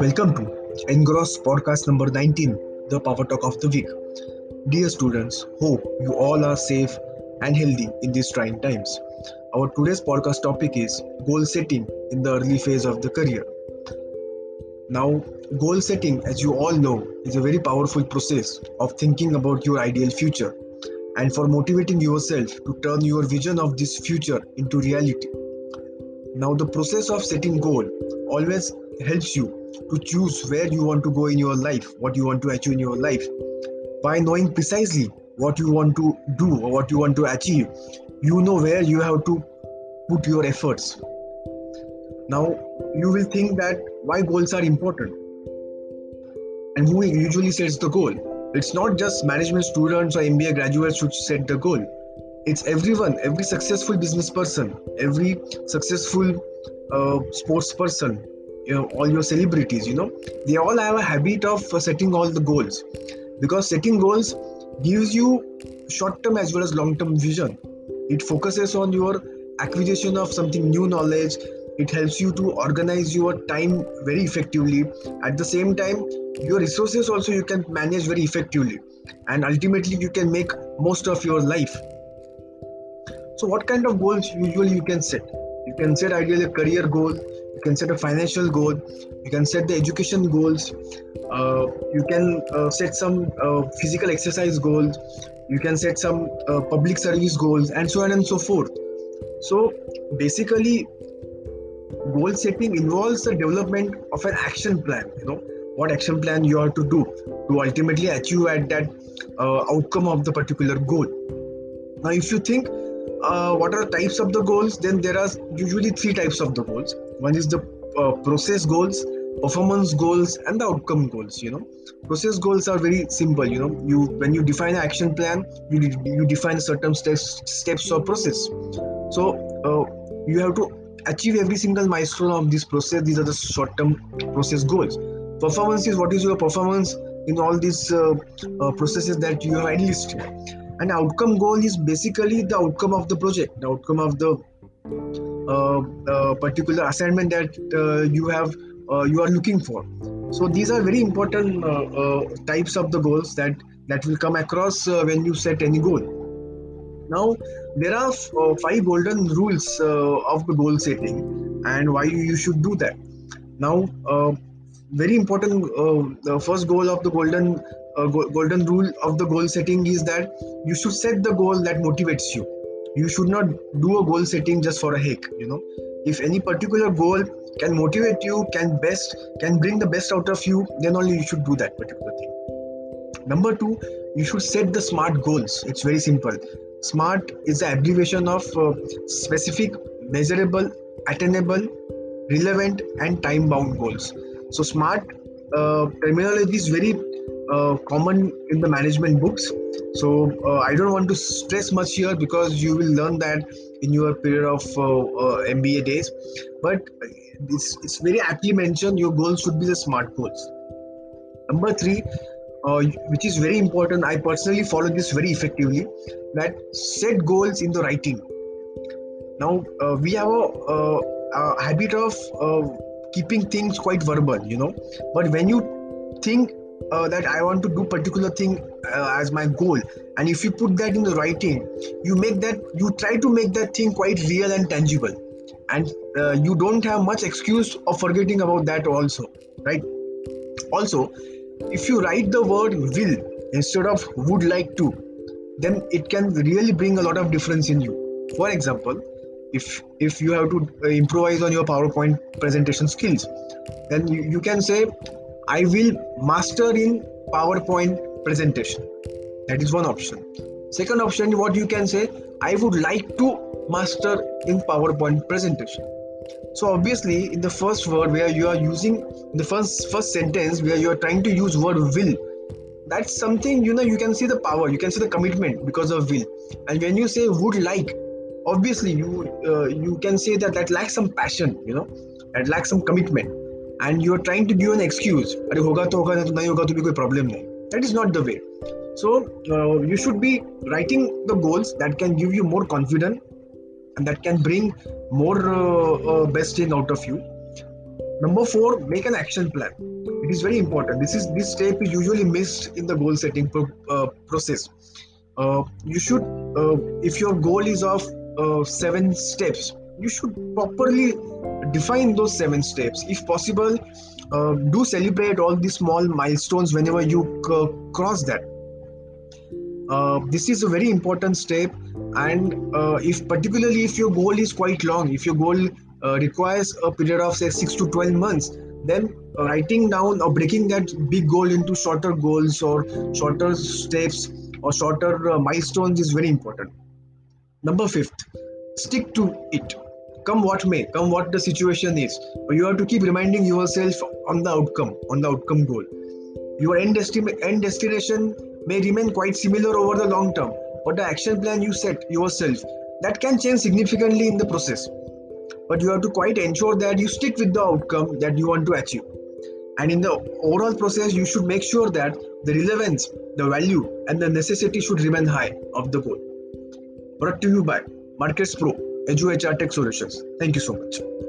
Welcome to Engross podcast number 19, the Power Talk of the Week. Dear students, hope you all are safe and healthy in these trying times. Our today's podcast topic is goal setting in the early phase of the career. Now, goal setting, as you all know, is a very powerful process of thinking about your ideal future and for motivating yourself to turn your vision of this future into reality. Now, the process of setting goal always helps you to choose where you want to go in your life, what you want to achieve in your life. By knowing precisely what you want to do or what you want to achieve, you know where you have to put your efforts. Now, you will think that why goals are important and who usually sets the goal. It's not just management students or MBA graduates who set the goal. It's everyone, every successful business person, every successful uh, sports person, you know all your celebrities you know they all have a habit of setting all the goals because setting goals gives you short term as well as long term vision it focuses on your acquisition of something new knowledge it helps you to organize your time very effectively. At the same time your resources also you can manage very effectively and ultimately you can make most of your life. So what kind of goals usually you can set? You can set ideally a career goal you can set a financial goal you can set the education goals uh, you can uh, set some uh, physical exercise goals you can set some uh, public service goals and so on and so forth. So basically goal setting involves the development of an action plan you know what action plan you have to do to ultimately achieve at that uh, outcome of the particular goal. Now if you think uh, what are the types of the goals then there are usually three types of the goals. One is the uh, process goals performance goals and the outcome goals you know. Process goals are very simple you know. You when you define action plan you you define certain steps steps or process. So uh, you have to achieve every single milestone of this process. These are the short term process goals. Performance is what is your performance in all these uh, uh, processes that you have enlisted. And outcome goal is basically the outcome of the project the outcome of the uh, uh, particular assignment that uh, you have you are looking for. So these are very important types of the goals that that will come across when you set any goal now there are five golden rules of the goal setting and why you should do that. Now very important uh, the first goal of the golden uh, go- golden rule of the goal setting is that you should set the goal that motivates you. You should not do a goal setting just for a heck you know. If any particular goal can motivate you can best can bring the best out of you then only you should do that particular thing. Number two you should set the smart goals. It's very simple smart is the abbreviation of uh, specific measurable attainable relevant and time bound goals. So smart uh, terminology is very uh, common in the management books. So uh, i don't want to stress much here because you will learn that in your period of uh, uh, mba days. But it's, it's very aptly mentioned your goals should be the smart goals. Number three uh, which is very important. I personally follow this very effectively that set goals in the writing. Now uh, we have a, a habit of keeping things quite verbal you know. But when you think uh, that I want to do particular thing uh, as my goal, and if you put that in the writing, you make that you try to make that thing quite real and tangible, and uh, you don't have much excuse of forgetting about that also, right? Also, if you write the word will instead of would like to, then it can really bring a lot of difference in you. For example, if if you have to uh, improvise on your PowerPoint presentation skills, then you, you can say I will master in PowerPoint presentation. That is one option. Second option, what you can say, I would like to master in PowerPoint presentation So obviously, in the first word where you are using the first first sentence where you are trying to use word will, that's something you know you can see the power, you can see the commitment because of will. And when you say would like, obviously you uh, you can say that that lacks some passion, you know, that lacks some commitment and you are trying to give an excuse अरे होगा तो होगा नहीं होगा तो भी कोई problem नहीं that is not the way so uh, you should be writing the goals that can give you more confidence and that can bring more uh, uh, best thing out of you. Number four make an action plan. It is very important. This is this step is usually missed in the goal setting pro, uh, process. Uh, you should uh, if your goal is of uh, seven steps you should properly define those seven steps. If possible do celebrate all these small milestones whenever you c- cross that uh, this is a very important step. And uh, if particularly if your goal is quite long if your goal uh, requires a period of say 6 to 12 months then writing down or breaking that big goal into shorter goals or shorter steps or shorter uh, milestones is very important. Number fifth stick to it. Come what may come what the situation is you have to keep reminding yourself on the outcome on the outcome goal. Your end, estima- end destination may remain quite similar over the long term but the action plan you set yourself that can change significantly in the process. But you have to quite ensure that you stick with the outcome that you want to achieve. And in the overall process you should make sure that the relevance the value and the necessity should remain high of the goal. Brought to you by markets pro edu hr tech solutions. Thank you so much